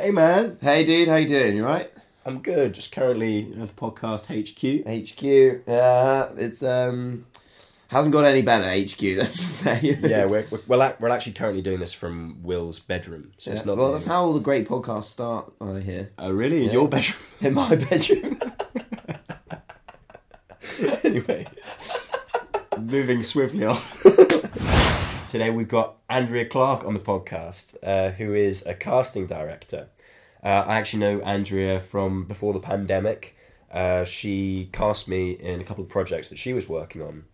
Hey man, Hey dude, how you doing? You right? I'm good. Just currently at the podcast HQ. HQ. Yeah, it's um hasn't got any better. HQ. Let's just say. Yeah, we're we're, we're, ac- we're actually currently doing this from Will's bedroom, so it's Yeah. not. well, that's how all the great podcasts start. I hear Oh, really? In Yeah. your bedroom? in my bedroom. anyway, moving swiftly on. Today we've got Andrea Clark on the podcast, uh, who is a casting director. Uh, I actually know Andrea from before the pandemic. Uh, she cast me in a couple of projects that she was working on.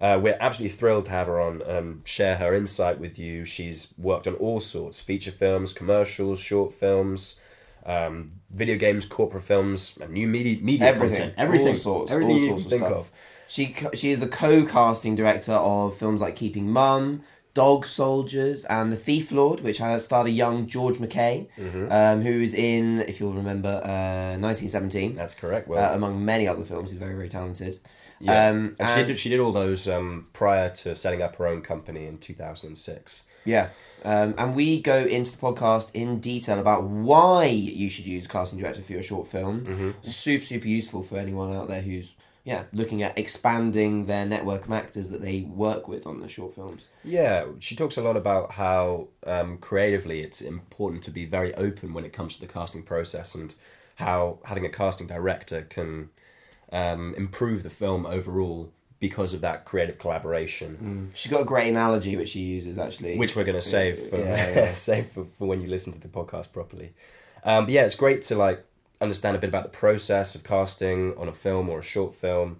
Uh, we're absolutely thrilled to have her on and share her insight with you. She's worked on all sorts feature films, commercials, short films, um, video games, corporate films, and new media, media Everything. content. Everything. All sorts. Everything all you sorts can of think of. She she is the co-casting director of films like Keeping Mum, Dog Soldiers, and The Thief Lord, which starred a young George MacKay, Mm-hmm. um, who is in, if you'll remember, uh, 1917. That's correct. Well, uh, among many other films, he's very very talented. Yeah. Um, and she, did, she did all those um, prior to setting up her own company in 2006. Yeah. Um, and we go into the podcast in detail about why you should use a casting director for your short film. Mm-hmm. It's super, super useful for anyone out there who's yeah looking at expanding their network of actors that they work with on the short films. Yeah, she talks a lot about how um, creatively it's important to be very open when it comes to the casting process and how having a casting director can um, improve the film overall because of that creative collaboration, She's got a great analogy which she uses actually. which we're going to save for Yeah, yeah. save for, for when you listen to the podcast properly. Um, but yeah, it's great to like understand a bit about the process of casting on a film or a short film,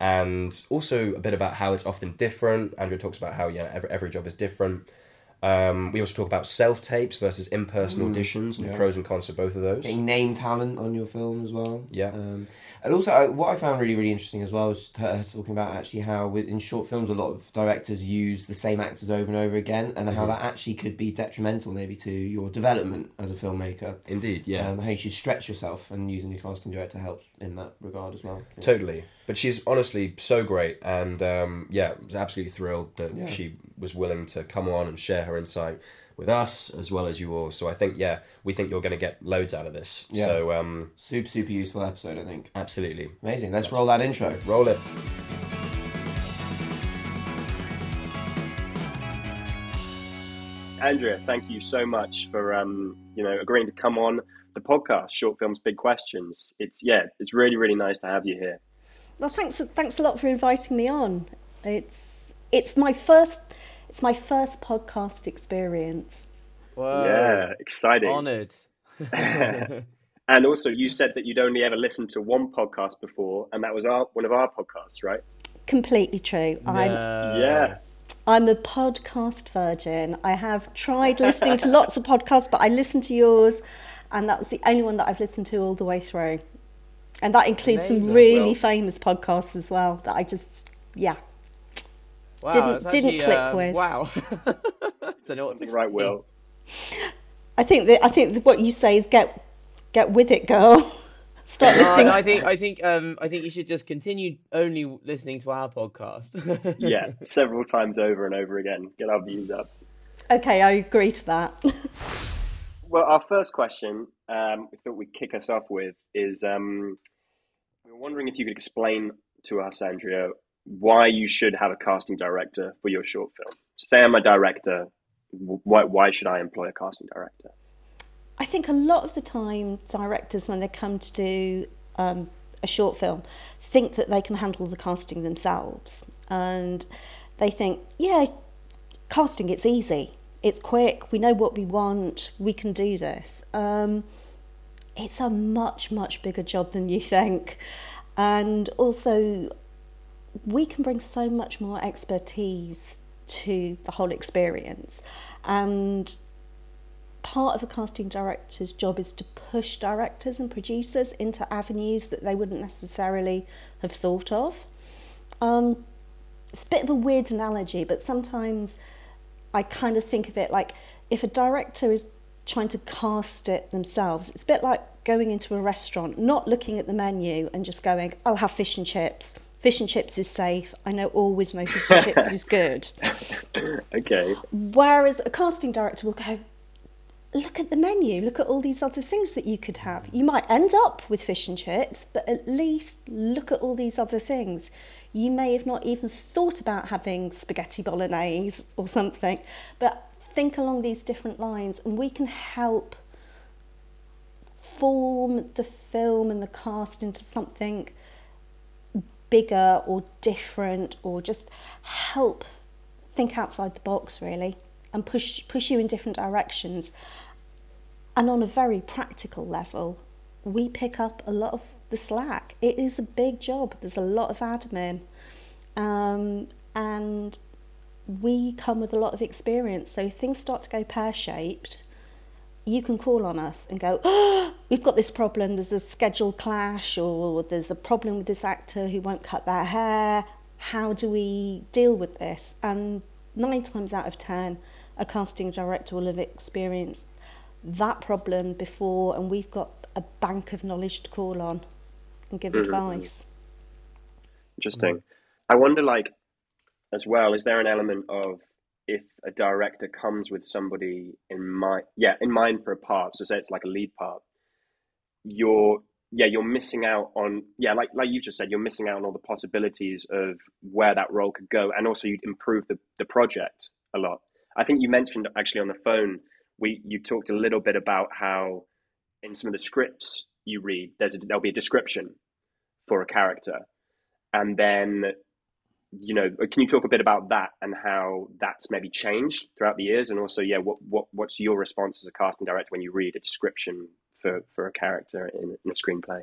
and also a bit about how it's often different. Andrea talks about how yeah every, every job is different. Um, we also talk about self tapes versus in person auditions and the pros and cons of both of those. Getting name talent on your film as well. Yeah. Um, and also, uh, what I found really, really interesting as well was her talking about actually how with, in short films, a lot of directors use the same actors over and over again, and Mm-hmm. how that actually could be detrimental maybe to your development as a filmmaker. Indeed, yeah. Um, how you should stretch yourself, and using your casting director helps in that regard as well. Totally. But she's honestly so great, and um, yeah, I was absolutely thrilled that Yeah. she was willing to come on and share her insight with us as well as you all. So I think, yeah, we think you're going to get loads out of this. Yeah. So um, Super, super useful episode, I think. absolutely, Amazing. Let's roll that intro. roll it. Andrea, thank you so much for um, you know agreeing to come on the podcast, Short Films, Big Questions. It's yeah, it's really really nice to have you here. Well, thanks thanks a lot for inviting me on. It's it's my first it's my first podcast experience. Whoa. yeah, exciting. Honoured. and also, you said that you'd only ever listened to one podcast before, and that was our one of our podcasts, right? Completely true. I'm No. yeah. I'm a podcast virgin. I have tried listening to lots of podcasts, but I listened to yours, and that was the only one that I've listened to all the way through. And that includes some really Well- famous podcasts as well that I just yeah. Wow, Didn't- that's didn't click um, with. Wow. Don't know what Something right. Will. I think that I think that what you say is get get with it, girl. Start No, listening. no, I think I think um I think you should just continue only listening to our podcast. Yeah, several times over and over again. Get our views up. Okay, I agree to that. Well, our first question, um, we thought we'd kick us off with is um, were wondering if you could explain to us, Andrea, why you should have a casting director for your short film. Say I'm a director, why, why should I employ a casting director? I think a lot of the time, directors, when they come to do um, a short film, think that they can handle the casting themselves. And they think, yeah, casting, it's easy, it's quick, we know what we want, we can do this. Um, it's a much, much bigger job than you think. And also, we can bring so much more expertise to the whole experience. And part of a casting director's job is to push directors and producers into avenues that they wouldn't necessarily have thought of. Um, it's a bit of a weird analogy, but sometimes I kind of think of it like if a director is trying to cast it themselves, it's a bit like going into a restaurant, not looking at the menu and just going, I'll have fish and chips. Fish and chips is safe. I know always know fish and chips is good. Okay. Whereas a casting director will go, look at the menu, look at all these other things that you could have. You might end up with fish and chips, but at least look at all these other things. You may have not even thought about having spaghetti bolognese or something, but think along these different lines and we can help form the film and the cast into something bigger or different or just help think outside the box really and push push you in different directions. And on a very practical level we pick up a lot of the slack. It is a big job. There's a lot of admin. Um, and we come with a lot of experience so if things start to go pear-shaped you can call on us and go, oh, we've got this problem, there's a schedule clash, or there's a problem with this actor who won't cut their hair. How do we deal with this? And nine times out of ten, a casting director will have experienced that problem before, and we've got a bank of knowledge to call on and give mm-hmm. advice. Interesting. I wonder, like, as well, is there an element of if a director comes with somebody in mind, yeah, in mind for a part, so say it's like a lead part, you're yeah you're missing out on yeah like like you just said you're missing out on all the possibilities of where that role could go and also you'd improve the, the project a lot. I think you mentioned actually on the phone we you talked a little bit about how in some of the scripts you read there's a, there'll be a description for a character and then you know, can you talk a bit about that and how that's maybe changed throughout the years, and also, yeah, what what what's your response as a casting director when you read a description for for a character in, in a screenplay?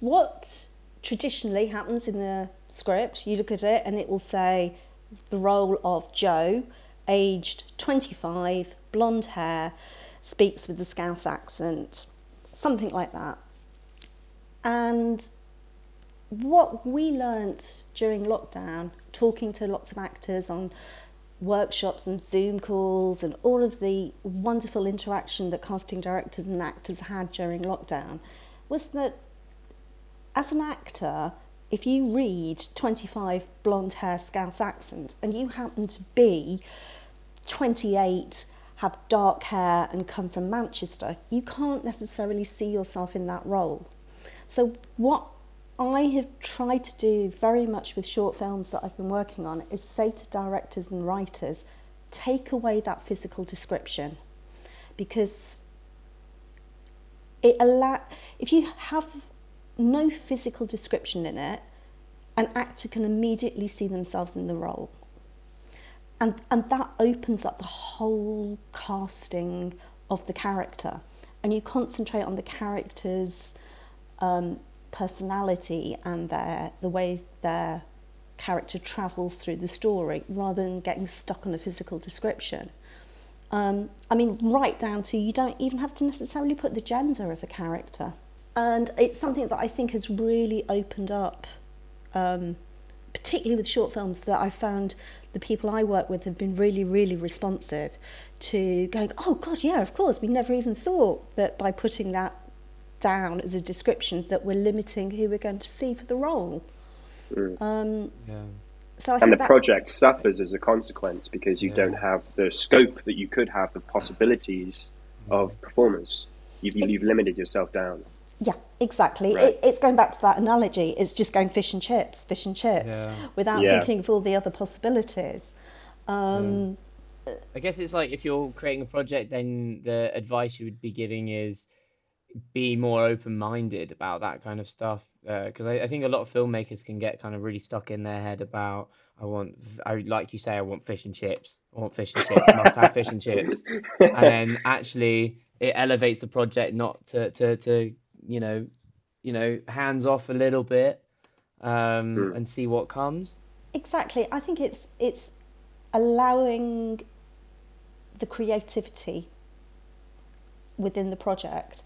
What traditionally happens in a script, you look at it and it will say the role of Joe, aged 25, blonde hair, speaks with the Scouse accent, something like that. And what we learnt during lockdown, talking to lots of actors on workshops and Zoom calls and all of the wonderful interaction that casting directors and actors had during lockdown, was that as an actor, if you read 25 blonde hair Scouse accent and you happen to be 28, have dark hair and come from Manchester, you can't necessarily see yourself in that role. So what I have tried to do very much with short films that I've been working on is say to directors and writers, take away that physical description because it allow if you have no physical description in it, an actor can immediately see themselves in the role. And, and that opens up the whole casting of the character. And you concentrate on the character's um, personality and their the way their character travels through the story rather than getting stuck on a physical description. Um, I mean, right down to you don't even have to necessarily put the gender of a character. And it's something that I think has really opened up, um, particularly with short films, that I found the people I work with have been really, really responsive to going, oh, God, yeah, of course, we never even thought that by putting that down as a description that we're limiting who we're going to see for the role. Mm. Um, yeah. So and the that... project suffers as a consequence because you yeah. don't have the scope that you could have, the possibilities of performers. You've, you've limited yourself down. Yeah, exactly. Right. It, it's going back to that analogy. It's just going fish and chips, fish and chips, yeah. without yeah. thinking of all the other possibilities. Um, I guess it's like if you're creating a project, then the advice you would be giving is be more open minded about that kind of stuff because uh, I, I, think a lot of filmmakers can get kind of really stuck in their head about I want I like you say I want fish and chips. I want fish and chips. Must have fish and chips. And then actually it elevates the project not to to, to you know you know hands off a little bit um, mm. and see what comes. Exactly. I think it's it's allowing the creativity within the project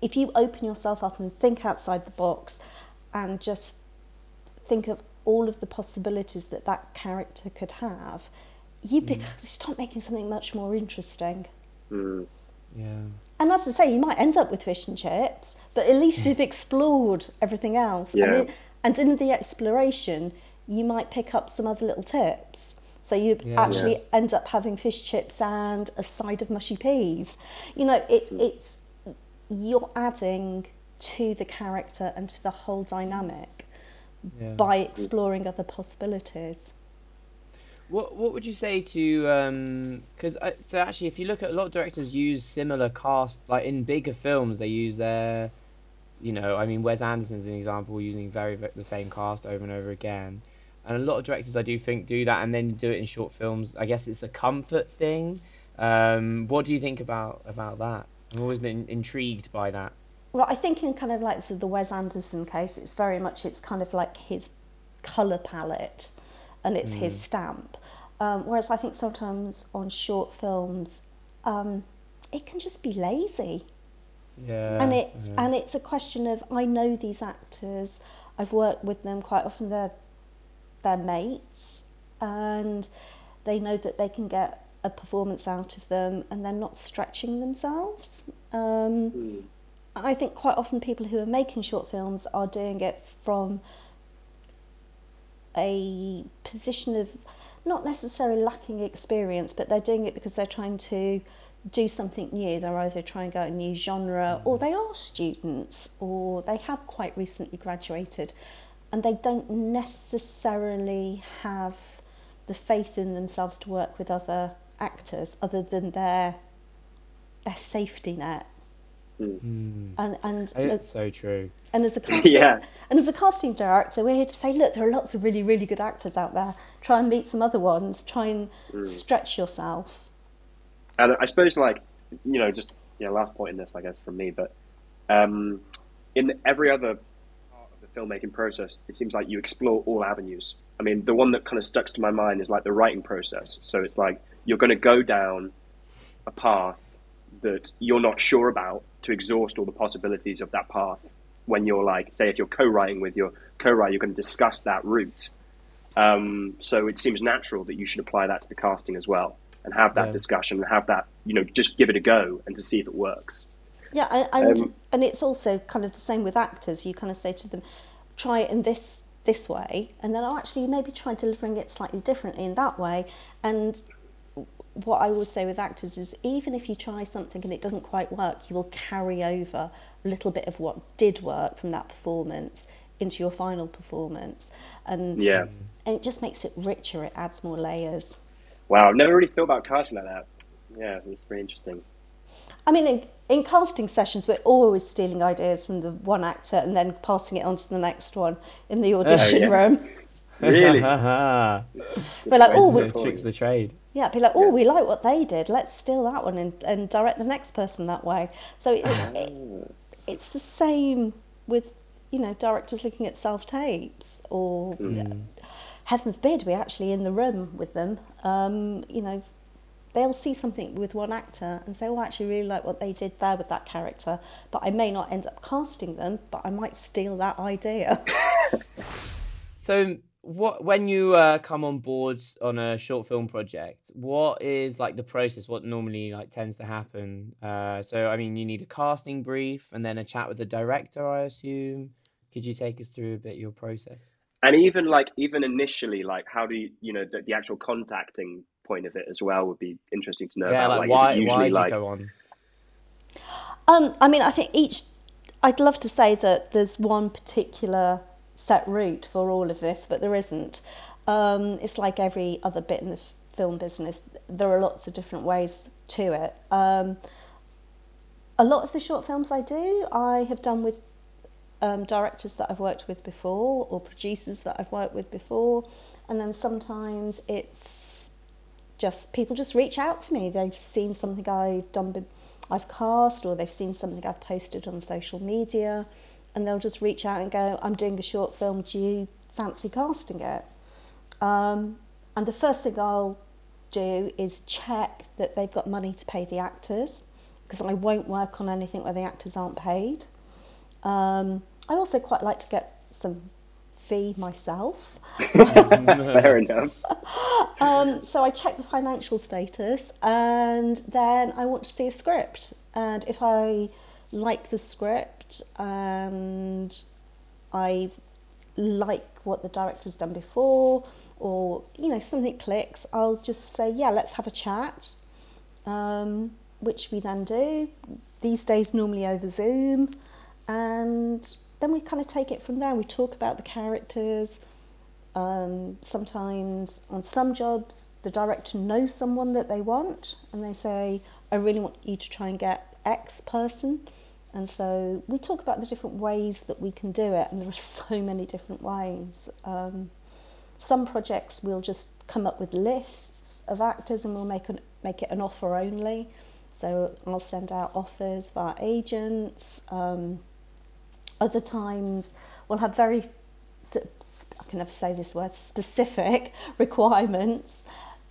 if you open yourself up and think outside the box and just think of all of the possibilities that that character could have, you mm. start making something much more interesting. Mm. Yeah. And as I say, you might end up with fish and chips, but at least you've explored everything else. Yeah. And, in, and in the exploration, you might pick up some other little tips So you Yeah. actually Yeah. end up having fish chips and a side of mushy peas. You know, it, it's you're adding to the character and to the whole dynamic Yeah. by exploring other possibilities. What What would you say to because uh, so actually if you look at a lot of directors use similar cast like in bigger films they use their you know I mean Wes Anderson's an example using very, ve the same cast over and over again and a lot of directors I do think do that and then do it in short films I guess it's a comfort thing um, what do you think about about that I've always been intrigued by that Well, I think in kind of like sort of the Wes Anderson case, it's very much it's kind of like his color palette, and it's his stamp. Um, whereas I think sometimes on short films, um, it can just be lazy, yeah and it's yeah. and it's a question of I know these actors, I've worked with them quite often. They're they're mates, and they know that they can get a performance out of them, and they're not stretching themselves. Um, I think quite often people who are making short films are doing it from a position of not necessarily lacking experience, but they're doing it because they're trying to do something new. They're either trying to go a new genre, or they are students, or they have quite recently graduated, and they don't necessarily have the faith in themselves to work with other actors, other than their their safety net. Hmm. And and it's so true and as a casting, Yeah. and as a casting director, we're here to say, look, there are lots of really, really good actors out there. Try and meet some other ones. Try and stretch yourself. And I suppose, like, you know, just yeah, last point in this, I guess, from me, but um, in every other part of the filmmaking process, it seems like you explore all avenues. I mean, the one that kind of stuck to my mind is like the writing process. So it's like you're going to go down a path that you're not sure about to exhaust all the possibilities of that path. When you're like, say, if you're co-writing with your co-writer, you're going to discuss that route. Um, so it seems natural that you should apply that to the casting as well and have that Yeah. discussion and have that, you know, just give it a go and to see if it works. Yeah, and and, Um, and it's also kind of the same with actors. You kind of say to them, try it in this this way, and then oh, actually maybe try delivering it slightly differently in that way. And what I would say with actors is even if you try something and it doesn't quite work, you will carry over a little bit of what did work from that performance into your final performance, and Yeah. and it just makes it richer. It adds more layers. Wow, I've never really thought about casting like that. Yeah, it's very interesting. I mean, in, in casting sessions, we're always stealing ideas from the one actor and then passing it on to the next one in the oh, audition yeah. room. Really? We're like, oh, we, Cool. tricks of the trade yeah, be like, oh, Yeah. we like what they did. Let's steal that one and, and direct the next person that way. So it, it, it's the same with, you know, directors looking at self tapes or heaven forbid we're actually in the room with them. Um, you know, they'll see something with one actor and say, oh, I actually really like what they did there with that character, but I may not end up casting them, but I might steal that idea. So, what when you uh, come on board on a short film project, what is like the process? What normally like tends to happen? Uh, so, I mean, you need a casting brief and then a chat with the director, I assume. Could you take us through a bit your process? And even like, even initially, like, how do you, you know, the, the actual contacting point of it as well would be interesting to know yeah, about. like, is why it why did like, you go on? Um, I mean, I think each. I'd love to say that there's one particular set route for all of this, but there isn't. Um, it's like every other bit in the film business. There are lots of different ways to it. Um, a lot of the short films I do, I have done with um, directors that I've worked with before or producers that I've worked with before, and then sometimes it's just people just reach out to me. They've seen something I've done, I've cast, or they've seen something I've posted on social media, and they'll just reach out and go, "I'm doing a short film. Do you fancy casting it?" Um, and the first thing I'll do is check that they've got money to pay the actors, because I won't work on anything where the actors aren't paid. Um, I also quite like to get some fee myself. fair enough. Um, so I check the financial status and then I want to see a script. And if I like the script and I like what the director's done before, or you know something clicks, I'll just say, yeah, let's have a chat, um, which we then do. These days, normally over Zoom, and then we kind of take it from there. We talk about the characters. Um, sometimes on some jobs, the director knows someone that they want, and they say, I really want you to try and get X person. And so we talk about the different ways that we can do it, and there are so many different ways. Um, some projects we'll just come up with lists of actors and we'll make, an, make it an offer only. So I'll send out offers via agents. Um, other times we'll have very, I can never say this word, specific requirements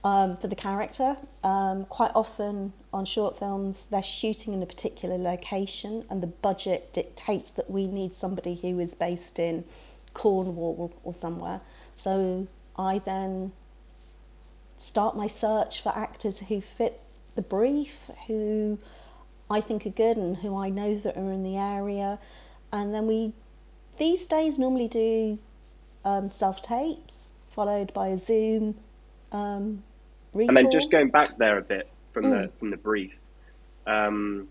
um, for the character. Um, quite often on short films, they're shooting in a particular location, and the budget dictates that we need somebody who is based in Cornwall or, somewhere. So I then start my search for actors who fit the brief, who I think are good and who I know that are in the area. And then we, these days, normally do um, self tapes followed by a Zoom um, and then just going back there a bit from mm. the from the brief, um,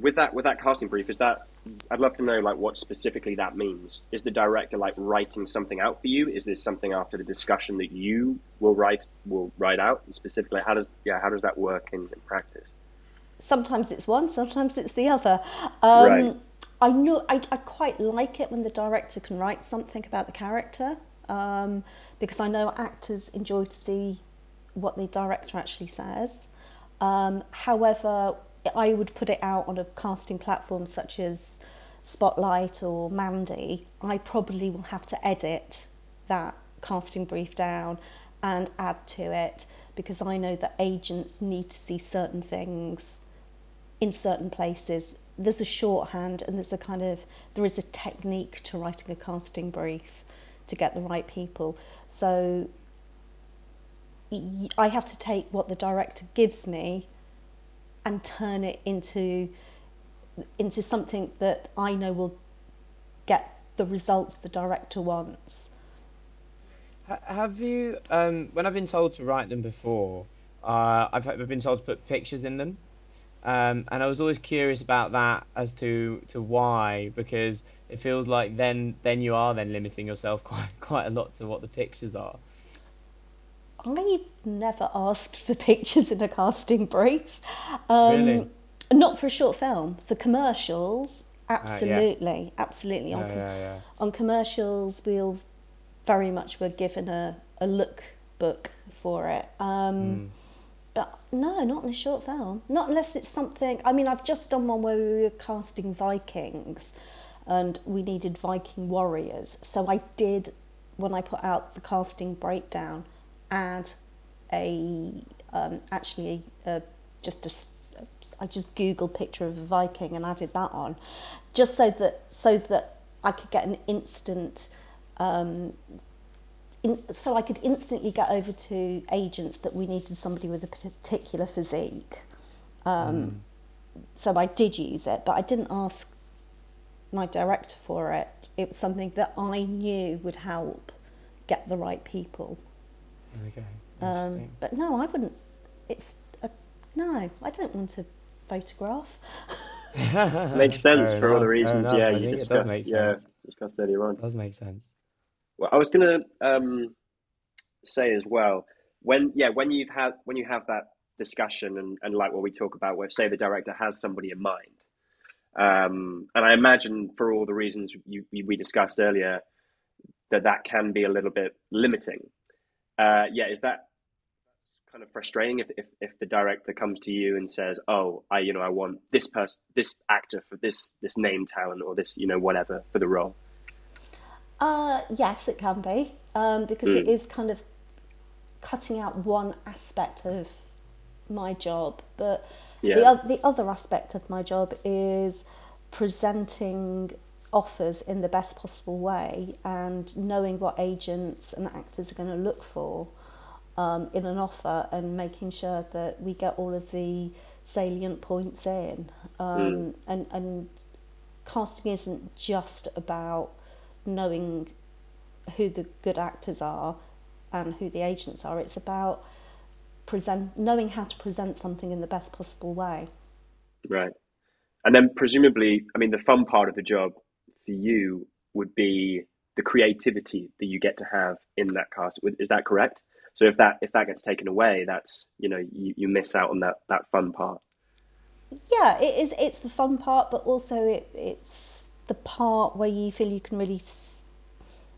with that with that casting brief, is that I'd love to know like what specifically that means. Is the director like writing something out for you? Is this something after the discussion that you will write will write out and specifically? How does yeah how does that work in, in practice? Sometimes it's one, sometimes it's the other. Um, right. I know I, I quite like it when the director can write something about the character um, because I know actors enjoy to see what the director actually says. Um, however, I would put it out on a casting platform such as Spotlight or Mandy. I probably will have to edit that casting brief down and add to it because I know that agents need to see certain things in certain places. There's a shorthand and there's a kind of there is a technique to writing a casting brief to get the right people. So I have to take what the director gives me and turn it into into something that I know will get the results the director wants. Have you, um, when I've been told to write them before, uh, I've, I've been told to put pictures in them, um, and I was always curious about that as to to why, because it feels like then then you are then limiting yourself quite quite a lot to what the pictures are. I've never asked for pictures in a casting brief. Um, really? Not for a short film. For commercials, absolutely, uh, yeah. absolutely. On, yeah, yeah, on commercials, we'll very much we're given a, a look book for it. Um, mm. But no, not in a short film. Not unless it's something. I mean, I've just done one where we were casting Vikings, and we needed Viking warriors. So I did when I put out the casting breakdown add a um, actually a, just a I just googled picture of a Viking and added that on, just so that so that I could get an instant. Um, in, so I could instantly get over to agents that we needed somebody with a particular physique. Um, mm. So I did use it, but I didn't ask my director for it. It was something that I knew would help get the right people. Okay. Um, but no, I wouldn't. It's a, no, I don't want to photograph. Makes sense Fair for enough. all the reasons. Yeah, you discussed. Yeah, discussed earlier on. It does make sense. Well, I was going to um, say as well when yeah when you've had when you have that discussion and, and like what we talk about where say the director has somebody in mind um, and I imagine for all the reasons you, we discussed earlier that that can be a little bit limiting uh, yeah, is that kind of frustrating if, if, if the director comes to you and says, "Oh, I you know I want this person, this actor for this this name talent or this you know whatever for the role." Uh, yes, it can be um, because mm. it is kind of cutting out one aspect of my job, but yeah. the the other aspect of my job is presenting offers in the best possible way and knowing what agents and actors are going to look for um, in an offer and making sure that we get all of the salient points in. Um, mm. and, and casting isn't just about knowing who the good actors are and who the agents are. It's about present knowing how to present something in the best possible way. Right. And then presumably, I mean, the fun part of the job for you would be the creativity that you get to have in that cast. Is that correct? So if that if that gets taken away, that's you know you, you miss out on that that fun part. Yeah, it is. It's the fun part, but also it, it's the part where you feel you can really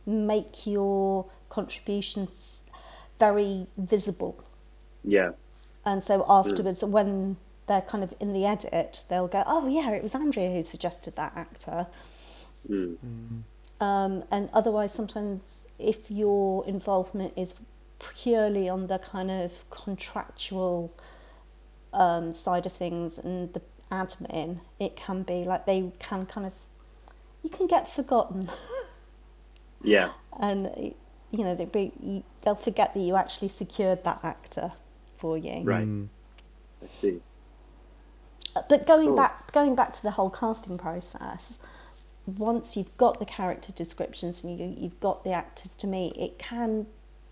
make your contributions very visible. Yeah. And so afterwards, mm. when they're kind of in the edit, they'll go, "Oh yeah, it was Andrea who suggested that actor." Mm. Um, and otherwise, sometimes if your involvement is purely on the kind of contractual um, side of things and the admin, it can be like they can kind of you can get forgotten. yeah. And you know they be, they'll forget that you actually secured that actor for you. Right. Mm. I see. Uh, but going cool. back going back to the whole casting process, once you've got the character descriptions and you, you've got the actors to meet, it can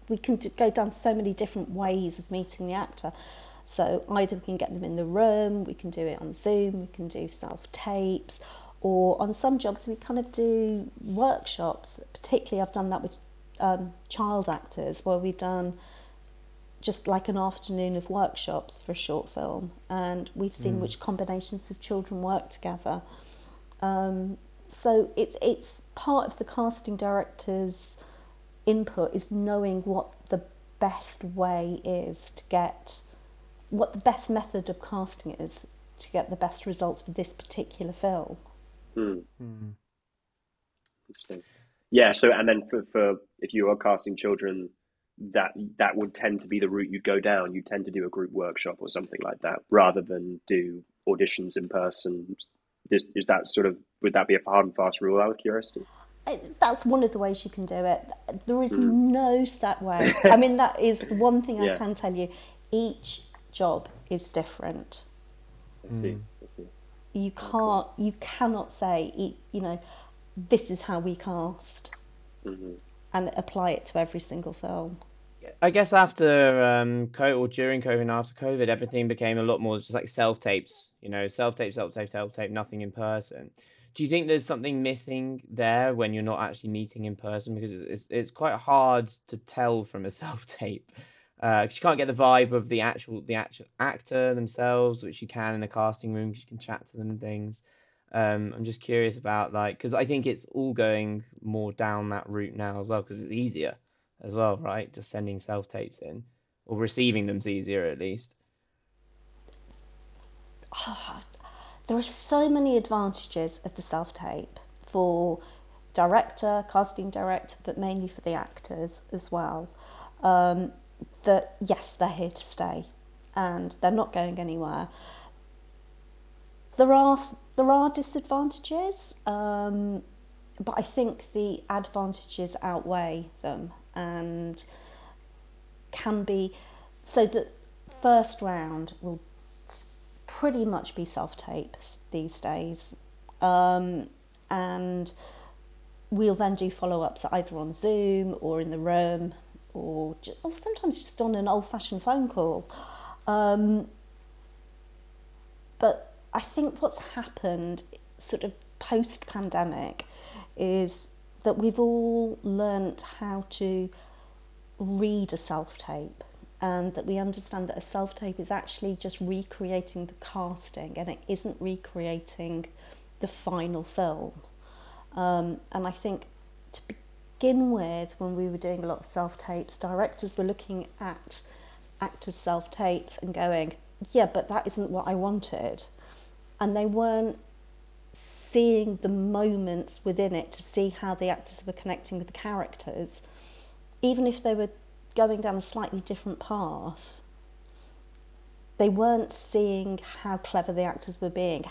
we can go down so many different ways of meeting the actor. So either we can get them in the room, we can do it on Zoom, we can do self tapes, or on some jobs we kind of do workshops. Particularly, I've done that with um, child actors, where we've done just like an afternoon of workshops for a short film, and we've seen mm. which combinations of children work together. Um, so it, it's part of the casting director's input is knowing what the best way is to get, what the best method of casting is to get the best results for this particular film. Mm. Mm. Interesting. Yeah. So, and then for, for if you are casting children that that would tend to be the route you'd go down. You tend to do a group workshop or something like that rather than do auditions in person. Is, is that sort of would that be a hard and fast rule out of curiosity? That's one of the ways you can do it. There is mm. no set way. I mean, that is the one thing yeah. I can tell you. Each job is different. I see. I see. You can't. You cannot say. You know, this is how we cast. Mm-hmm and apply it to every single film. I guess after um, COVID or during COVID and after COVID, everything became a lot more just like self tapes. You know, self tape, self tape, self tape, nothing in person. Do you think there's something missing there when you're not actually meeting in person? Because it's it's quite hard to tell from a self tape. Uh, you can't get the vibe of the actual the actual actor themselves, which you can in a casting room because you can chat to them and things. Um, I'm just curious about like because I think it's all going more down that route now as well because it's easier as well, right? Just sending self tapes in or receiving them's easier at least. Oh, there are so many advantages of the self tape for director, casting director, but mainly for the actors as well. Um, that yes, they're here to stay and they're not going anywhere. There are there are disadvantages, um, but I think the advantages outweigh them and can be so the first round will pretty much be self tapes these days. Um, and we'll then do follow ups either on Zoom or in the room or, just, or sometimes just on an old fashioned phone call. Um, but I think what's happened, sort of post pandemic, is that we've all learnt how to read a self tape and that we understand that a self tape is actually just recreating the casting and it isn't recreating the final film. Um, and I think to begin with, when we were doing a lot of self tapes, directors were looking at actors' self tapes and going, yeah, but that isn't what I wanted and they weren't seeing the moments within it to see how the actors were connecting with the characters, even if they were going down a slightly different path. They weren't seeing how clever the actors were being.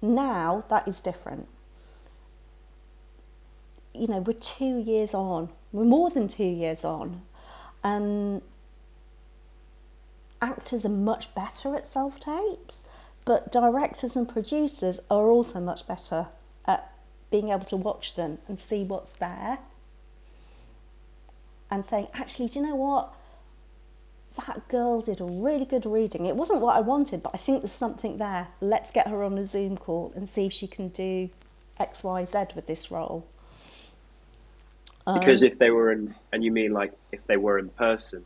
Now that is different. You know, we're two years on, we're more than two years on, and actors are much better at self tapes but directors and producers are also much better at being able to watch them and see what's there and saying, actually, do you know what? That girl did a really good reading. It wasn't what I wanted, but I think there's something there. Let's get her on a Zoom call and see if she can do X, Y, Z with this role. Because Um, if they were in, and you mean like if they were in person,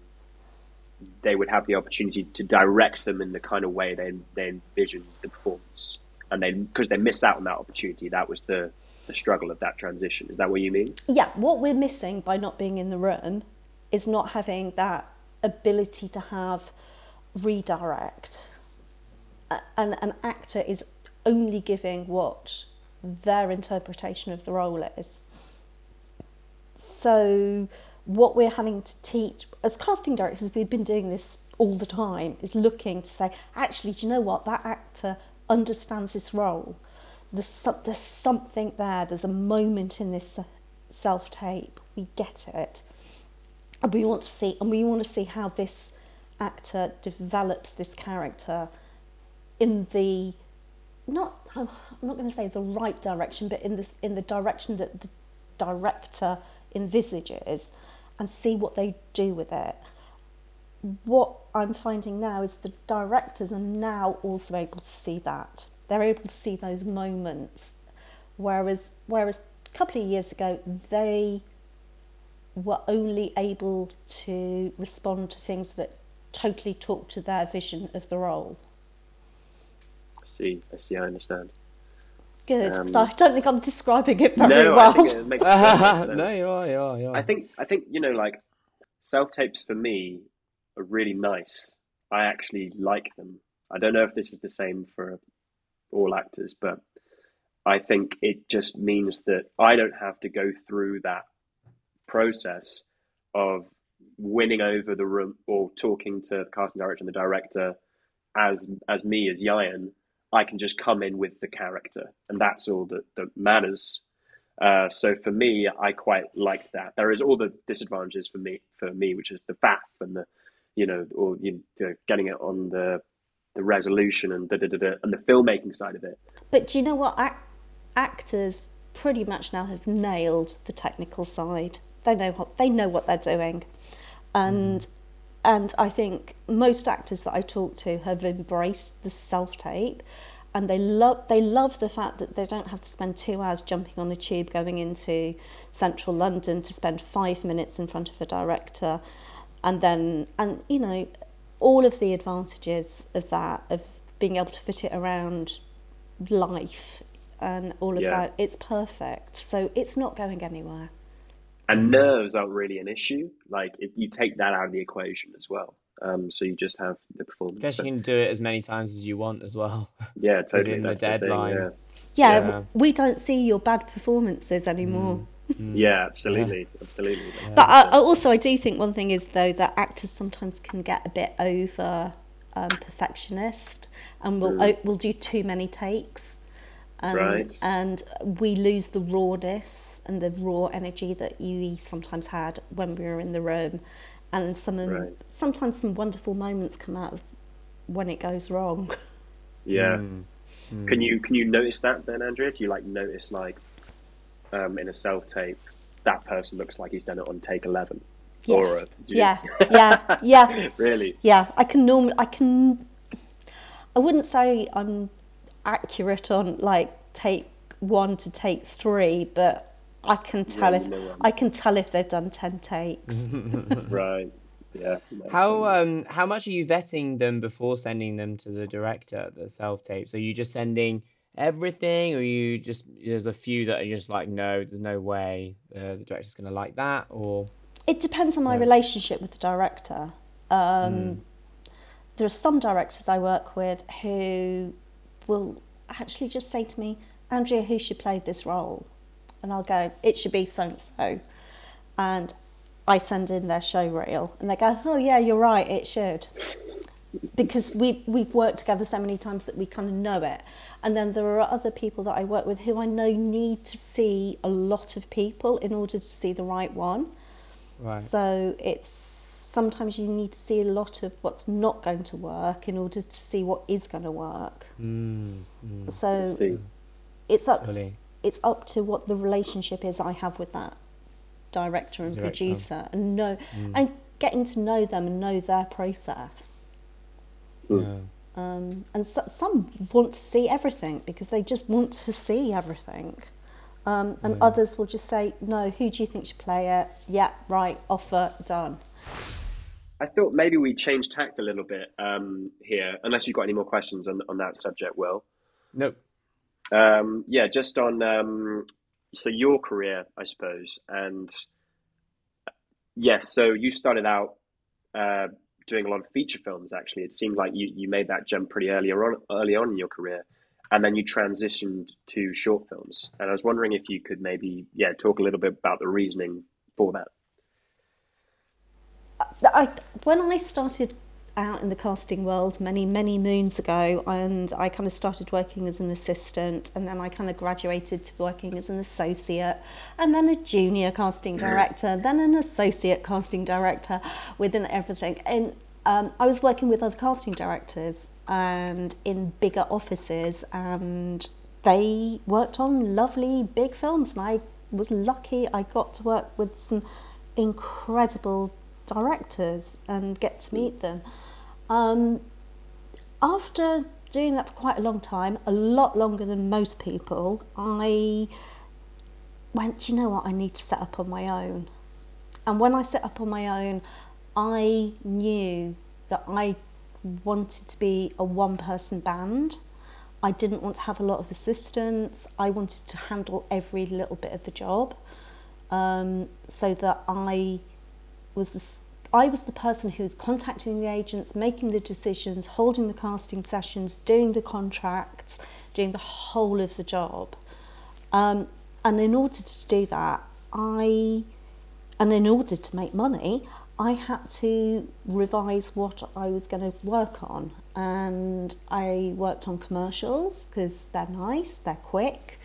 they would have the opportunity to direct them in the kind of way they they envisioned the performance, and they because they miss out on that opportunity. That was the the struggle of that transition. Is that what you mean? yeah, what we're missing by not being in the room is not having that ability to have redirect. And an actor is only giving what their interpretation of the role is. So, what we're having to teach as casting directors, we've been doing this all the time, is looking to say, actually, do you know what? That actor understands this role. There's, some, there's something there. There's a moment in this self tape. We get it, and we want to see, and we want to see how this actor develops this character in the not I'm not going to say the right direction, but in the in the direction that the director envisages, and see what they do with it. What I'm finding now is the directors are now also able to see that. They're able to see those moments, whereas whereas a couple of years ago they were only able to respond to things that totally talk to their vision of the role. I see. I see. I understand. Good. Um, I don't think I'm describing it very no, well. I think it makes sense. no, you are, you are, you are. I think I think you know like self tapes for me are really nice. I actually like them. I don't know if this is the same for all actors, but I think it just means that I don't have to go through that process of winning over the room or talking to the casting director and the director as as me as Ieuan. I can just come in with the character, and that's all that, that matters. Uh, so for me, I quite liked that. There is all the disadvantages for me, for me, which is the faff and the, you know, or you know, getting it on the the resolution and and the filmmaking side of it. But do you know what? Ac- actors pretty much now have nailed the technical side. They know what they know what they're doing, and and I think most actors that I talk to have embraced the self tape, and they love they love the fact that they don't have to spend two hours jumping on a tube going into central London to spend five minutes in front of a director, and then and you know all of the advantages of that of being able to fit it around life and all of Yeah. that it's perfect so it's not going anywhere And nerves aren't really an issue. Like it, you take that out of the equation as well. Um, so you just have the performance. guess you can do it as many times as you want as well. yeah, totally. within the That's the thing, deadline. yeah. yeah, Yeah. we don't see your bad performances anymore Yeah, absolutely, absolutely. That's but I, also i do think one thing is though that actors sometimes can get a bit over um, perfectionist and will mm. will do too many takes and, Right. and we lose the rawness and the raw energy that you sometimes had when we were in the room and some of Right. sometimes some wonderful moments come out of when it goes wrong yeah. Mm. Can you can you notice that then, Andrea? Do you like notice like um, in a self tape that person looks like he's done it on take eleven? Yes. uh, do you- yeah yeah yeah really? Yeah, I can normally, I can, I wouldn't say I'm accurate on like take one to take three, but I can tell Yeah, if you know, um, I can tell if they've done ten takes. Right. Yeah. How um how much are you vetting them before sending them to the director, the self tapes? Are you just sending everything, or you just there's a few that are just like, no, there's no way uh, the director's gonna like that, or It depends on my Yeah. relationship with the director. Um, There are some directors I work with who will actually just say to me, Andrea, who should play this role? And I'll go, it should be so and so. And I send in their show reel, and they go, oh, yeah, you're right, it should. Because we, we've worked together so many times that we kind of know it. And then there are other people that I work with who I know need to see a lot of people in order to see the right one. right? So it's sometimes you need to see a lot of what's not going to work in order to see what is going to work. Mm, mm, So it's up totally. it's up to what the relationship is I have with that director and Director. producer and know and getting to know them and know their process. Yeah. Um, and so, some want to see everything because they just want to see everything. Um, and others will just say, no, who do you think should play it? Yeah, right, offer, done. I thought maybe we change tact a little bit um, here, unless you've got any more questions on, on that subject, Will. Nope. Um, yeah, just on um, so your career, I suppose, and yes, so you started out uh, doing a lot of feature films. Actually, it seemed like you, you made that jump pretty earlier on, early on in your career, and then you transitioned to short films. And I was wondering if you could maybe yeah talk a little bit about the reasoning for that. Uh, I, when I started out in the casting world many, many moons ago, and I kind of started working as an assistant, and then I kind of graduated to working as an associate, and then a junior casting director, then an associate casting director within everything. And um, I was working with other casting directors and in bigger offices, and they worked on lovely big films, and I was lucky I got to work with some incredible directors and get to meet them. Um, after doing that for quite a long time, a lot longer than most people, I went, you know what, I need to set up on my own. And when I set up on my own, I knew that I wanted to be a one person band. I didn't want to have a lot of assistants. I wanted to handle every little bit of the job um, so that I was the, I was the person who was contacting the agents, making the decisions, holding the casting sessions, doing the contracts, doing the whole of the job. Um, and in order to do that, I, and in order to make money, I had to revise what I was going to work on. And I worked on commercials because they're nice, they're quick,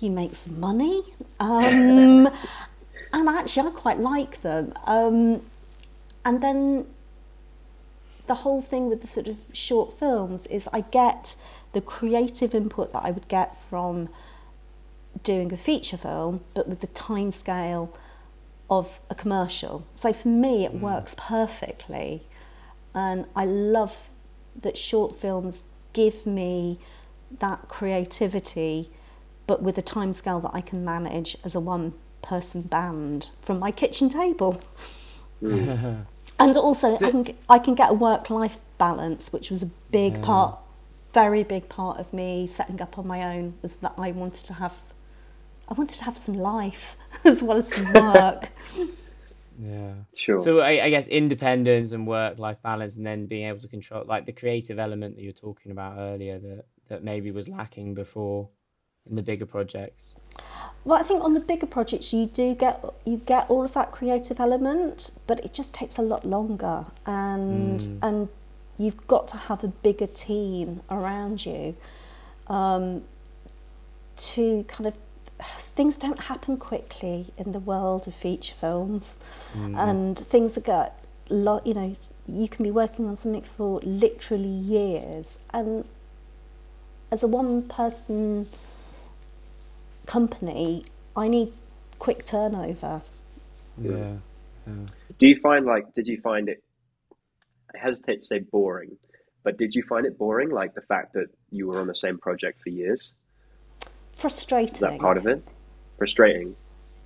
you make some money. Um, and actually, I quite like them. Um, and then the whole thing with the sort of short films is I get the creative input that I would get from doing a feature film, but with the time scale of a commercial. So for me, it mm. works perfectly. And I love that short films give me that creativity, but with a time scale that I can manage as a one person band from my kitchen table. Mm. and also, I can, I can get a work life balance, which was a big mm. part, very big part of me setting up on my own, was that I wanted to have. I wanted to have some life as well as some work. Yeah. Sure. So I, I guess independence and work-life balance, and then being able to control, like the creative element that you were talking about earlier, that that maybe was lacking before in the bigger projects. Well, I think on the bigger projects you do get you get all of that creative element, but it just takes a lot longer, and and you've got to have a bigger team around you um, to kind of things don't happen quickly in the world of feature films, and things that get lot you know you can be working on something for literally years, and as a one person company, I need quick turnover. Yeah. Do you find like did you find it I hesitate to say boring, but did you find it boring like the fact that you were on the same project for years? Frustrating. Is that part of it? Frustrating.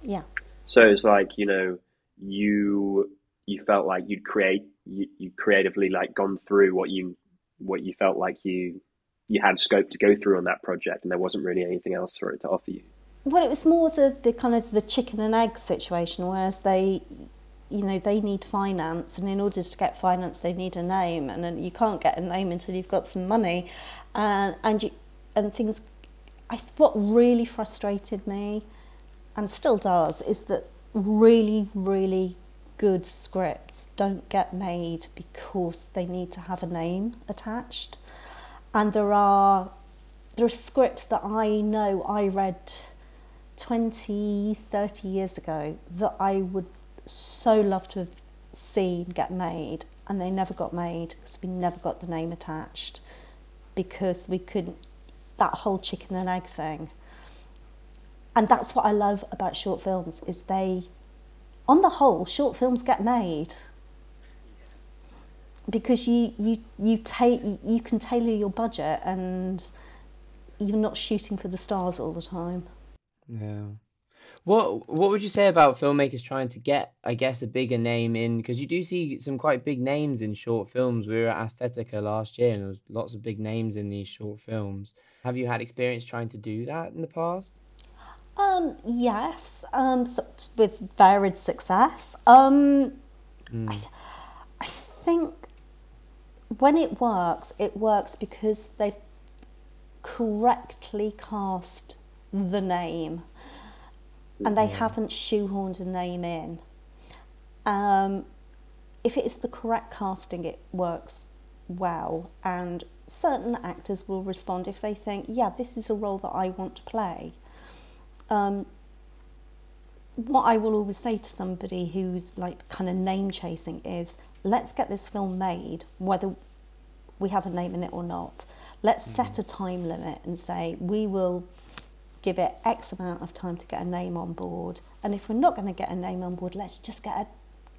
Yeah. So it's like, you know, you you felt like you'd create you, you creatively like gone through what you what you felt like you you had scope to go through on that project and there wasn't really anything else for it to offer you. Well, it was more the, the kind of the chicken and egg situation, whereas they, you know, they need finance, and in order to get finance, they need a name, and then you can't get a name until you've got some money, and and you and things. I what really frustrated me, and still does, is that really really good scripts don't get made because they need to have a name attached, and there are there are scripts that I know I read 20, 30 years ago that I would so love to have seen get made, and they never got made because we never got the name attached because we couldn't, that whole chicken and egg thing. And that's what I love about short films is they on the whole, short films get made because you you you take you can tailor your budget and you're not shooting for the stars all the time. Yeah. What what would you say about filmmakers trying to get, I guess, a bigger name in? Because you do see some quite big names in short films. We were at Aesthetica last year, and there was lots of big names in these short films. Have you had experience trying to do that in the past? Um, yes, um, so with varied success. Um, I, I think when it works, it works because they've correctly cast the name and they haven't shoehorned a name in. Um, if it is the correct casting, it works well, and certain actors will respond if they think, yeah, this is a role that I want to play. Um, what I will always say to somebody who's like kind of name chasing is, let's get this film made, whether we have a name in it or not. Let's set a time limit and say we will give it X amount of time to get a name on board. And if we're not going to get a name on board, let's just get a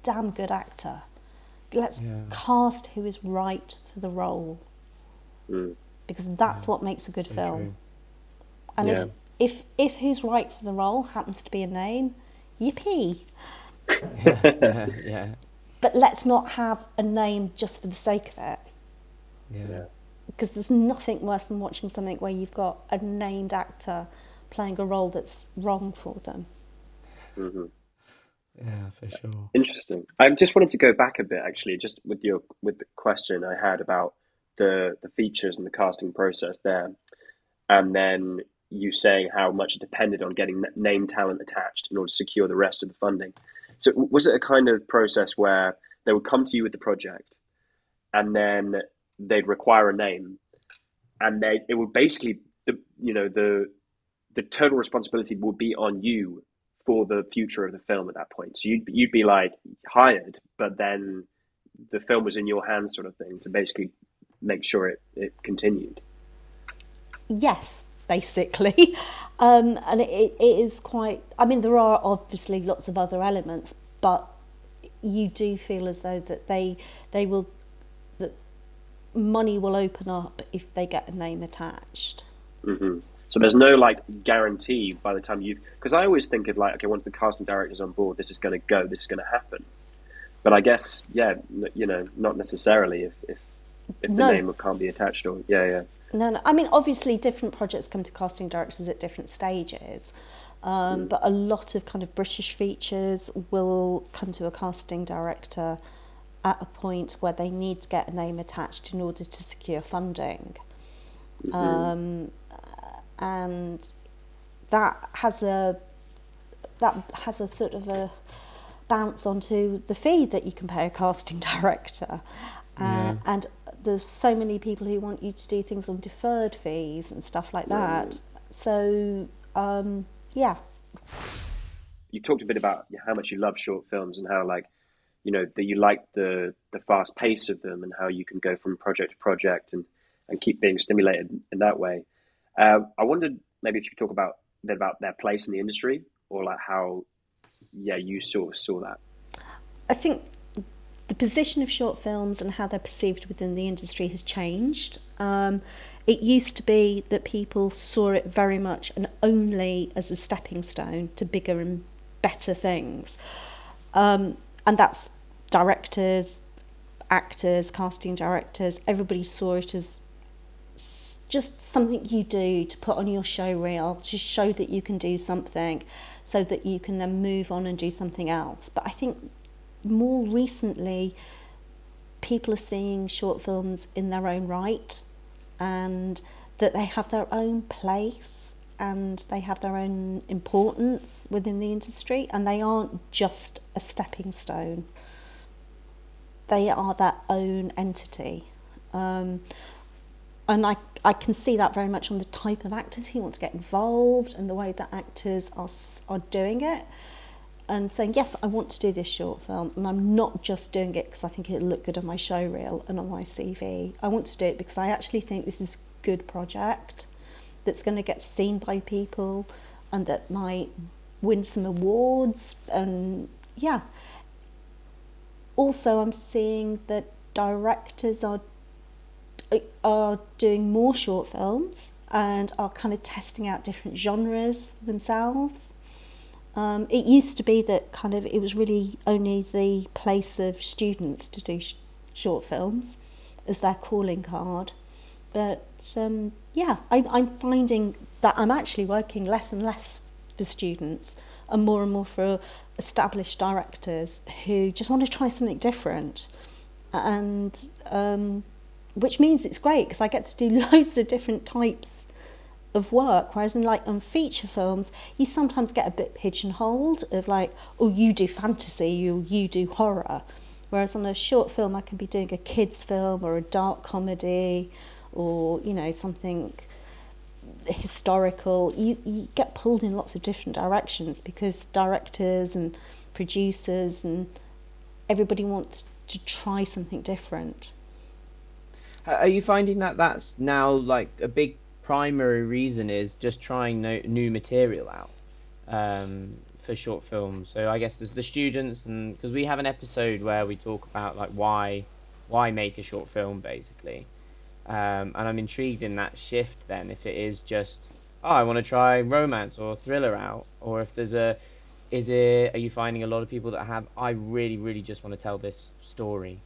damn good actor. Let's Yeah. cast who is right for the role Mm. because that's what makes a good So film. true. And Yeah. if, if if who's right for the role happens to be a name, yippee. yeah, yeah, But let's not have a name just for the sake of it. yeah. Yeah. Because there's nothing worse than watching something where you've got a named actor playing a role that's wrong for them. hmm Yeah, for sure. Interesting. I just wanted to go back a bit, actually, just with your with the question I had about the the features and the casting process there, and then you saying how much it depended on getting n- name talent attached in order to secure the rest of the funding. So, was it a kind of process where they would come to you with the project, and then they'd require a name, and they it would basically the you know the the total responsibility would be on you for the future of the film at that point. So you'd you'd be like hired, but then the film was in your hands, sort of thing, to basically make sure it, it continued. Yes, basically. Um, and it, it is quite, I mean, there are obviously lots of other elements, but you do feel as though that they, they will, that money will open up if they get a name attached. Mm-hmm. So there's no like guarantee by the time you've. because I always think of like, okay, once the casting director's on board, this is going to go, this is going to happen. But I guess, yeah, you know, not necessarily if if, if the No. name can't be attached or yeah, yeah. No, no. I mean, obviously, different projects come to casting directors at different stages. Um, But a lot of kind of British features will come to a casting director at a point where they need to get a name attached in order to secure funding. Um, and that has a that has a sort of a bounce onto the fee that you can pay a casting director. Uh, Yeah. And there's so many people who want you to do things on deferred fees and stuff like that. So, um, yeah. you talked a bit about how much you love short films and how like you know that you like the the fast pace of them and how you can go from project to project and and keep being stimulated in that way. Uh, I wondered maybe if you could talk about bit about their place in the industry or like how yeah you sort of saw that. I think position of short films and how they're perceived within the industry has changed. Um, it used to be that people saw it very much and only as a stepping stone to bigger and better things. Um, and that's directors, actors, casting directors, everybody saw it as just something you do to put on your show reel to show that you can do something so that you can then move on and do something else. But I think more recently, people are seeing short films in their own right and that they have their own place and they have their own importance within the industry and they aren't just a stepping stone. They are their own entity. Um, and I, I can see that very much on the type of actors who want to get involved and the way that actors are, are doing it and saying, yes, I want to do this short film, and I'm not just doing it because I think it'll look good on my show reel and on my CV. I want to do it because I actually think this is a good project that's going to get seen by people and that might win some awards and yeah. Also, I'm seeing that directors are are doing more short films and are kind of testing out different genres themselves. Um, it used to be that kind of it was really only the place of students to do sh- short films as their calling card. But um, yeah, I, I'm finding that I'm actually working less and less for students and more and more for established directors who just want to try something different. And um, which means it's great because I get to do loads of different types of work. Whereas in like on feature films, you sometimes get a bit pigeonholed of like, oh, you do fantasy, or you do horror. Whereas on a short film, I can be doing a kids film or a dark comedy, or you know something historical. You you get pulled in lots of different directions because directors and producers and everybody wants to try something different. Are you finding that that's now like a big primary reason is just trying no, new material out um, for short films? So I guess there's the students, and because we have an episode where we talk about like why why make a short film basically, um, and I'm intrigued in that shift. Then if it is just oh I want to try romance or thriller out, or if there's a is it are you finding a lot of people that have I really really just want to tell this story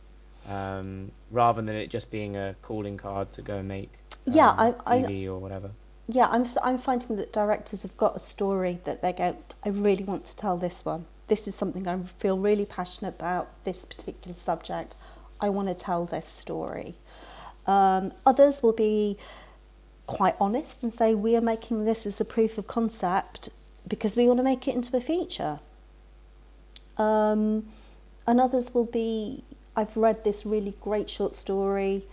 um, rather than it just being a calling card to go and make um, yeah, I, TV I, or whatever. Yeah, I'm I'm finding that directors have got a story that they go, I really want to tell this one. This is something I feel really passionate about. This particular subject, I want to tell this story. Um, others will be quite honest and say we are making this as a proof of concept because we want to make it into a feature. Um, and others will be I've read this really great short story.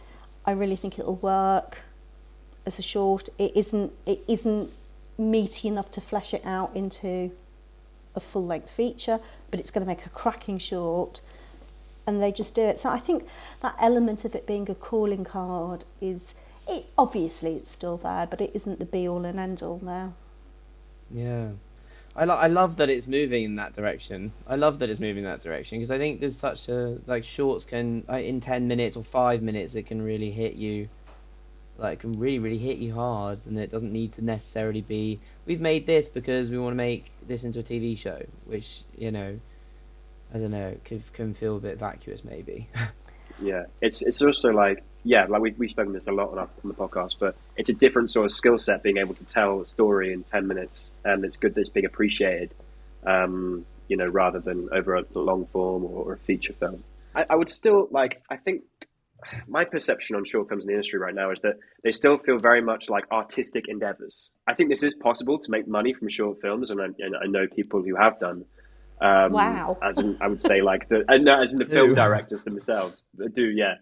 I really think it'll work as a short. It isn't it isn't meaty enough to flesh it out into a full length feature, but it's going to make a cracking short. And they just do it. So I think that element of it being a calling card is it obviously it's still there, but it isn't the be all and end all now. Yeah. I, lo- I love that it's moving in that direction. I love that it's moving in that direction because I think there's such a like shorts can like, in ten minutes or five minutes it can really hit you, like can really really hit you hard, and it doesn't need to necessarily be we've made this because we want to make this into a TV show, which you know, I don't know, can can feel a bit vacuous maybe. yeah, it's it's also like yeah, like we we've spoken this a lot on, our, on the podcast, but it's a different sort of skill set being able to tell a story in ten minutes, and it's good that it's being appreciated, um, you know, rather than over a long form or, or a feature film. I, I, would still like. I think my perception on short films in the industry right now is that they still feel very much like artistic endeavors. I think this is possible to make money from short films, and I, and I know people who have done. Um, wow. As in, I would say, like the uh, as in the film directors themselves do, yeah.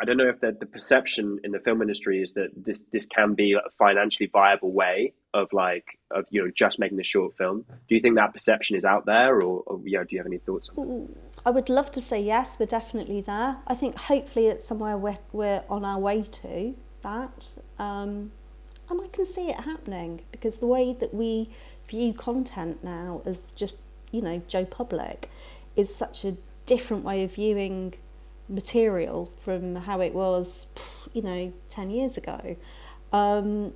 I don't know if the, the perception in the film industry is that this this can be a financially viable way of like of you know just making a short film. Do you think that perception is out there, or, or yeah, do you have any thoughts on that? I would love to say yes, we're definitely there. I think hopefully it's somewhere we're, we're on our way to that. Um, and I can see it happening because the way that we view content now as just, you know, Joe Public is such a different way of viewing material from how it was, you know, 10 years ago. Um,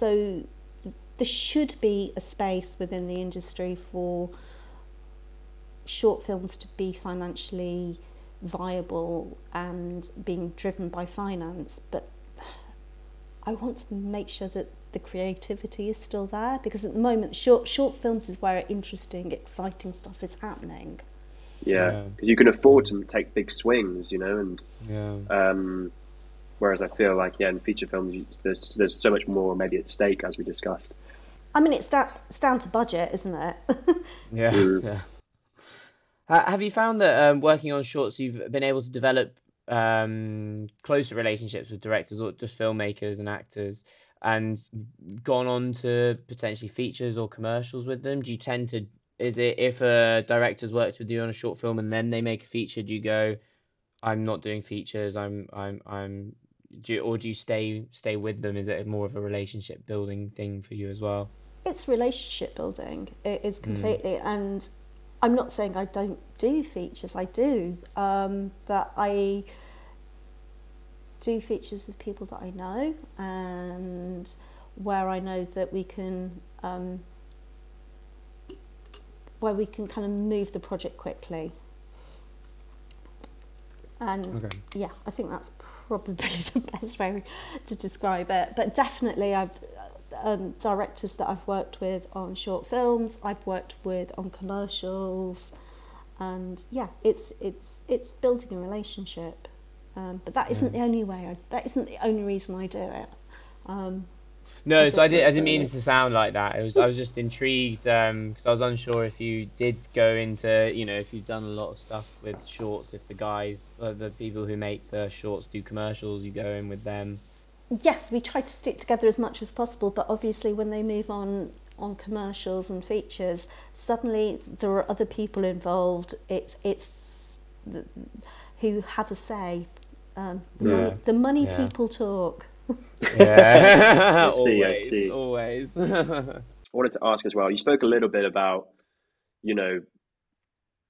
so there should be a space within the industry for short films to be financially viable and being driven by finance, but I want to make sure that the creativity is still there because at the moment short short films is where interesting, exciting stuff is happening. Yeah, because yeah. you can afford to take big swings, you know, and yeah. Um, whereas I feel like yeah, in feature films, there's there's so much more maybe at stake as we discussed. I mean, it's down, it's down to budget, isn't it? yeah. Mm. yeah. Have you found that um, working on shorts, you've been able to develop um, closer relationships with directors or just filmmakers and actors, and gone on to potentially features or commercials with them? Do you tend to is it if a director's worked with you on a short film and then they make a feature, do you go, I'm not doing features, I'm I'm I'm do you, or do you stay stay with them? Is it more of a relationship building thing for you as well? It's relationship building. It is hmm. completely, mm. and I'm not saying I don't do features, I do, um, but I do features with people that I know and where I know that we can um, where we can kind of move the project quickly. And Okay. yeah, I think that's probably the best way to describe it. But definitely, I've um, directors that I've worked with on short films, I've worked with on commercials, and yeah, it's it's it's building a relationship. Um, but that isn't the only way. I, that isn't the only reason I do it. Um, No, so I didn't. I didn't mean it to sound like that. It was. I was just intrigued because I was unsure if you did go into, you know, if you've done a lot of stuff with shorts. If the guys, uh, the people who make the shorts, do commercials, you go in with them. Yes, we try to stick together as much as possible, but obviously when they move on on commercials and features, suddenly there are other people involved. It's it's the, who have a say. Um, the, Yeah. money, the money Yeah. people talk. Yeah, I see, I always, see. always. I wanted to ask as well. You spoke a little bit about, you know,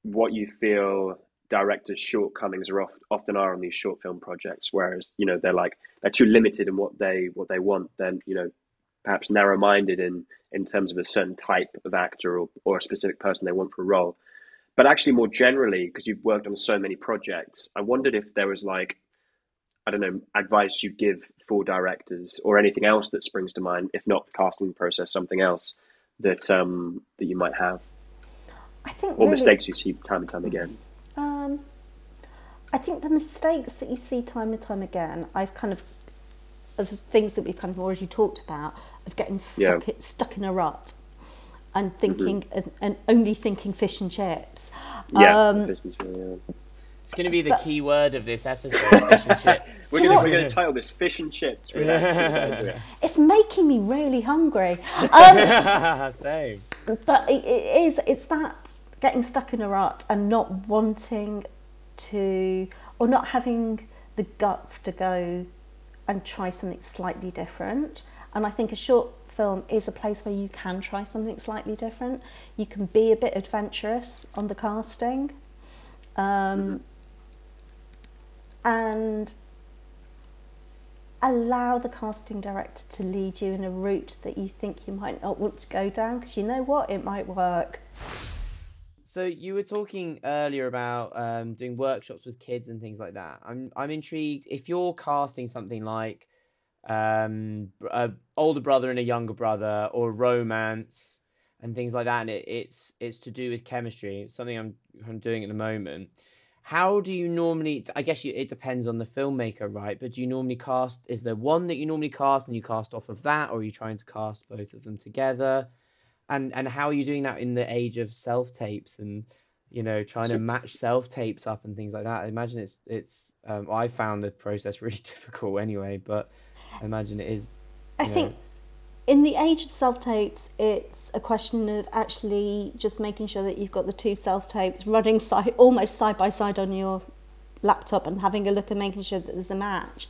what you feel directors' shortcomings are oft, often are on these short film projects. Whereas, you know, they're like they're too limited in what they what they want. Then, you know, perhaps narrow-minded in in terms of a certain type of actor or or a specific person they want for a role. But actually, more generally, because you've worked on so many projects, I wondered if there was like, I don't know, advice you'd give for directors or anything else that springs to mind. If not the casting process, something else that um, that you might have, I think or really, mistakes you see time and time again. Um, I think the mistakes that you see time and time again, I've kind of, of the things that we've kind of already talked about, of getting stuck, Yeah. stuck in a rut and thinking and, and only thinking fish and chips. Yeah, Um, efficiency, yeah. it's going to be the But- key word of this episode. Fish and chip. We're gonna know we're what- gonna title this "Fish and Chips." redacted. it's making me really hungry. Um, Same. but it, it is it's that getting stuck in a rut and not wanting to or not having the guts to go and try something slightly different. And i think a short film is a place where you can try something slightly different. You can be a bit adventurous on the casting. Um, and allow the casting director to lead you in a route that you think you might not want to go down because you know what? It might work So you were talking earlier about um, doing workshops with kids and things like that. I'm I'm intrigued if you're casting something like um, a older brother and a younger brother, or romance and things like that, and it, it's it's to do with chemistry. It's something I'm I'm doing at the moment. How do you normally? I guess you, it depends on the filmmaker, right? But do you normally cast? Is there one that you normally cast and you cast off of that, or are you trying to cast both of them together? And and how are you doing that in the age of self tapes and you know trying to match self tapes up and things like that i imagine it's it's um, i found the process really difficult anyway but i imagine it is I you think in the age of self tapes, it's a question of actually just making sure that you've got the two self tapes running side, almost side by side on your laptop and having a look and making sure that there's a match.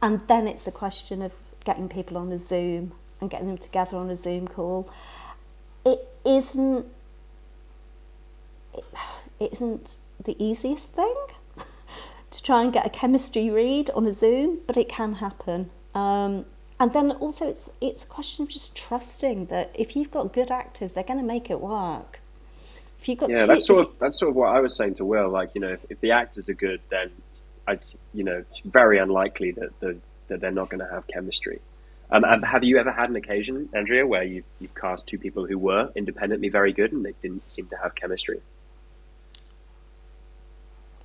And then it's a question of getting people on a Zoom and getting them together on a Zoom call. It isn't. It, isn't the easiest thing to try and get a chemistry read on a Zoom, but it can happen. Um, and then also, it's it's a question of just trusting that if you've got good actors, they're going to make it work. If you've got Yeah, two, that's sort of that's sort of what I was saying to Will. Like, you know, if, if the actors are good, then I, you know, it's very unlikely that the, that they're not going to have chemistry. Um, and have you ever had an occasion, Andrea, where you've, you've cast two people who were independently very good and they didn't seem to have chemistry?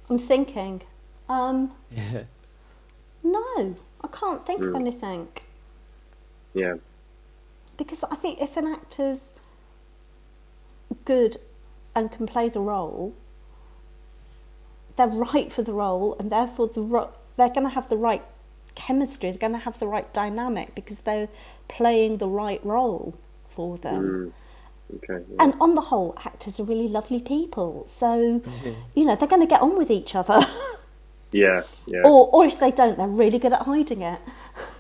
I'm thinking, um, no, I can't think of Mm. anything Yeah, because I think if an actor's good and can play the role, they're right for the role, and therefore the ro- they're going to have the right chemistry. They're going to have the right dynamic because they're playing the right role for them. Mm. okay. Yeah. And on the whole, actors are really lovely people, so you know they're going to get on with each other. yeah, yeah. or, or if they don't, they're really good at hiding it.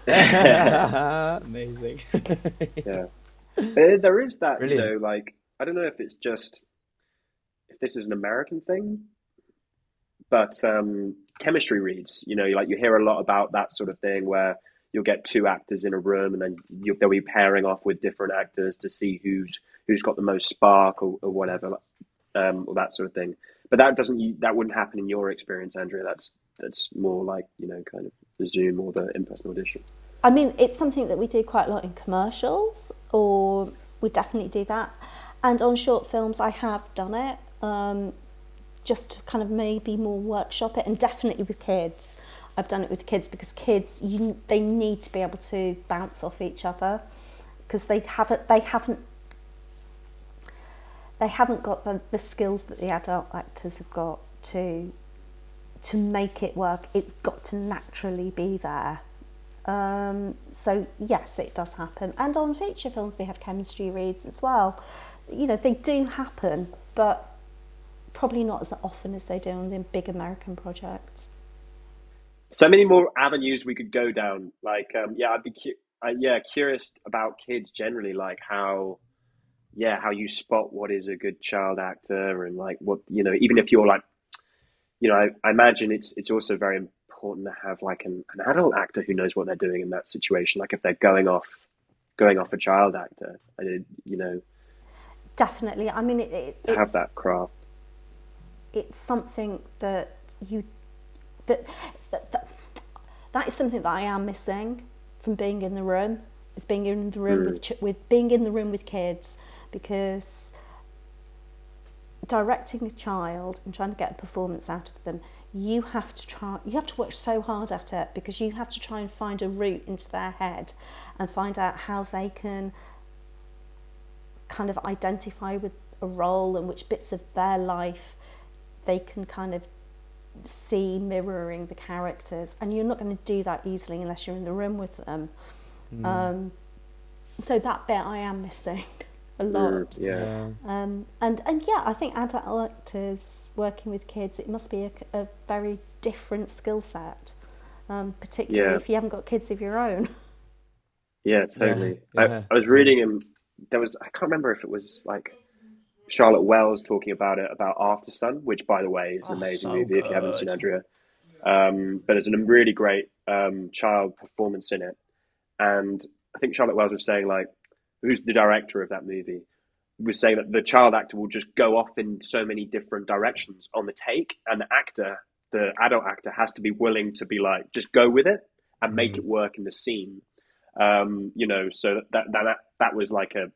amazing Yeah. Uh, there is that, Brilliant. you know, like I don't know if it's just if this is an American thing, but um, chemistry reads. You know, like you hear a lot about that sort of thing where you'll get two actors in a room, and then you, they'll be pairing off with different actors to see who's who's got the most spark or, or whatever, um, or that sort of thing. But that doesn't that wouldn't happen in your experience, Andrea. That's that's more like you know, kind of the Zoom or the in-person audition. I mean, it's something that we do quite a lot in commercials, or we definitely do that. And on short films, I have done it, um, just to kind of maybe more workshop it, and definitely with kids. I've done it with kids because kids, you, they need to be able to bounce off each other because they haven't, they haven't, they haven't got the, the skills that the adult actors have got to to make it work. It's got to naturally be there. Um, so yes, it does happen. And on feature films, we have chemistry reads as well. You know, they do happen, but probably not as often as they do on the big American projects. So many more avenues we could go down. Like, um, yeah, I'd be cu- uh, yeah curious about kids generally, like how yeah how you spot what is a good child actor and like what you know even if you're like you know I, I imagine it's it's also very important to have like an, an adult actor who knows what they're doing in that situation. Like if they're going off going off a child actor, I did, you know, Definitely. I mean, it, it, have that craft. It's something that you that, that that that is something that I am missing from being in the room. It's being in the room with mm. with being in the room with kids because directing a child and trying to get a performance out of them, you have to try. You have to work so hard at it because you have to try and find a route into their head and find out how they can kind of identify with a role and which bits of their life they can kind of see mirroring the characters and you're not going to do that easily unless you're in the room with them um, so that bit I am missing a lot Mm, yeah. um, and and yeah I think adult actors working with kids it must be a, a very different skill set um, particularly Yeah. if you haven't got kids of your own Yeah, totally. yeah. I, I was reading him. There was I can't remember if it was like Charlotte Wells talking about it about Aftersun, which by the way is an Oh, amazing so movie if you haven't seen. Andrea. Um, but there's a really great um, child performance in it, and I think Charlotte Wells was saying like, who's the director of that movie, was saying that the child actor will just go off in so many different directions on the take, and the actor, the adult actor, has to be willing to be like, just go with it and make it work in the scene. Um, you know, so that that that that was like a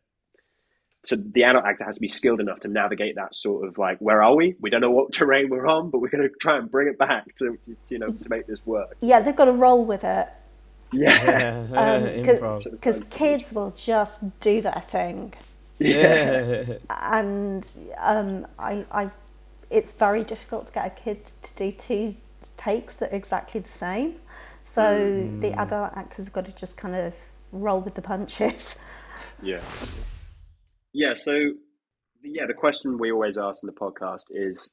so the adult actor has to be skilled enough to navigate that sort of like where are we? We don't know what terrain we're on, but we're going to try and bring it back to you know to make this work. yeah they've got to roll with it Yeah, Um, Improv. because kids will just do their thing Yeah. and um, I, I, it's very difficult to get a kid to do two takes that are exactly the same. So the adult actors have got to just kind of roll with the punches. yeah, yeah. So yeah, the question we always ask in the podcast is,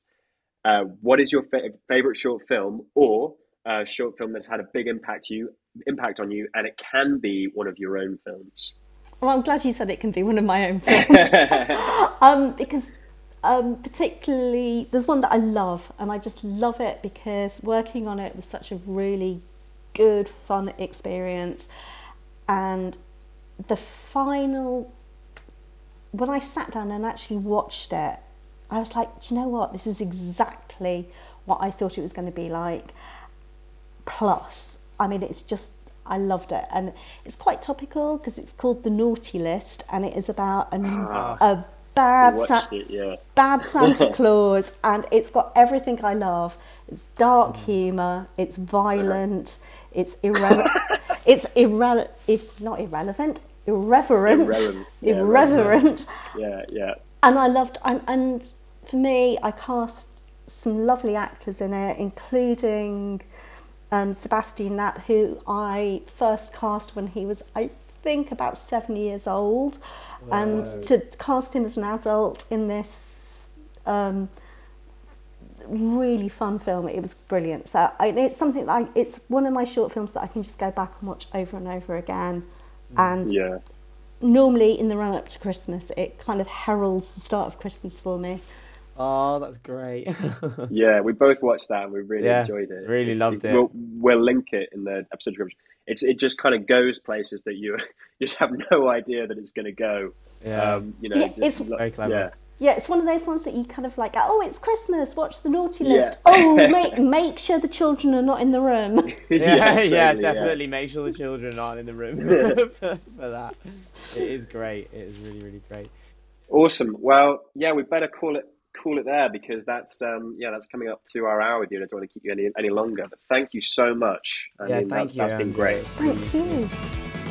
uh, what is your fa- favorite short film or a short film that's had a big impact you impact on you, and it can be one of your own films. Well, I'm glad you said it can be one of my own films. um, because um, particularly there's one that I love, and I just love it because working on it was such a really good, fun experience, and the final when I sat down and actually watched it, I was like, do you know what? This is exactly what I thought it was going to be like. Plus, I mean, it's just, I loved it. And it's quite topical because it's called The Naughty List and it is about an, ah. a bad, Sa- it, yeah. bad Santa Claus and it's got everything I love. It's dark mm. humour, it's violent, it's irrelevant. it's irrelevant, it's not irrelevant, irreverent. Irreverent, yeah, irreverent. Yeah, yeah. And I loved, and, and for me, I cast some lovely actors in it, including um, Sebastian Knapp, who I first cast when he was, I think, about seven years old. And to cast him as an adult in this um, really fun film, it was brilliant. So I, it's something that I, it's one of my short films that I can just go back and watch over and over again. And Yeah. normally in the run up to Christmas, it kind of heralds the start of Christmas for me. Oh, that's great. Yeah, we both watched that and we really Yeah, enjoyed it. really loved it. We'll, we'll link it in the episode description. It's it just kind of goes places that you you just have no idea that it's going to go. yeah. Um, you know, Yeah, just it's- lo- Very clever. Yeah, Yeah, it's one of those ones that you kind of like, oh, it's Christmas, watch the naughty Yeah. list. Oh, make, make sure the children are not in the room. yeah, yeah, totally, definitely make sure the children aren't in the room for, for that. It is great. It is really, really great. Awesome. Well, yeah, we better call it call it there because that's um yeah that's coming up to our hour with you. and I don't want to keep you any any longer. But thank you so much. I yeah, mean, thank that's, you. That's been great. Thank you.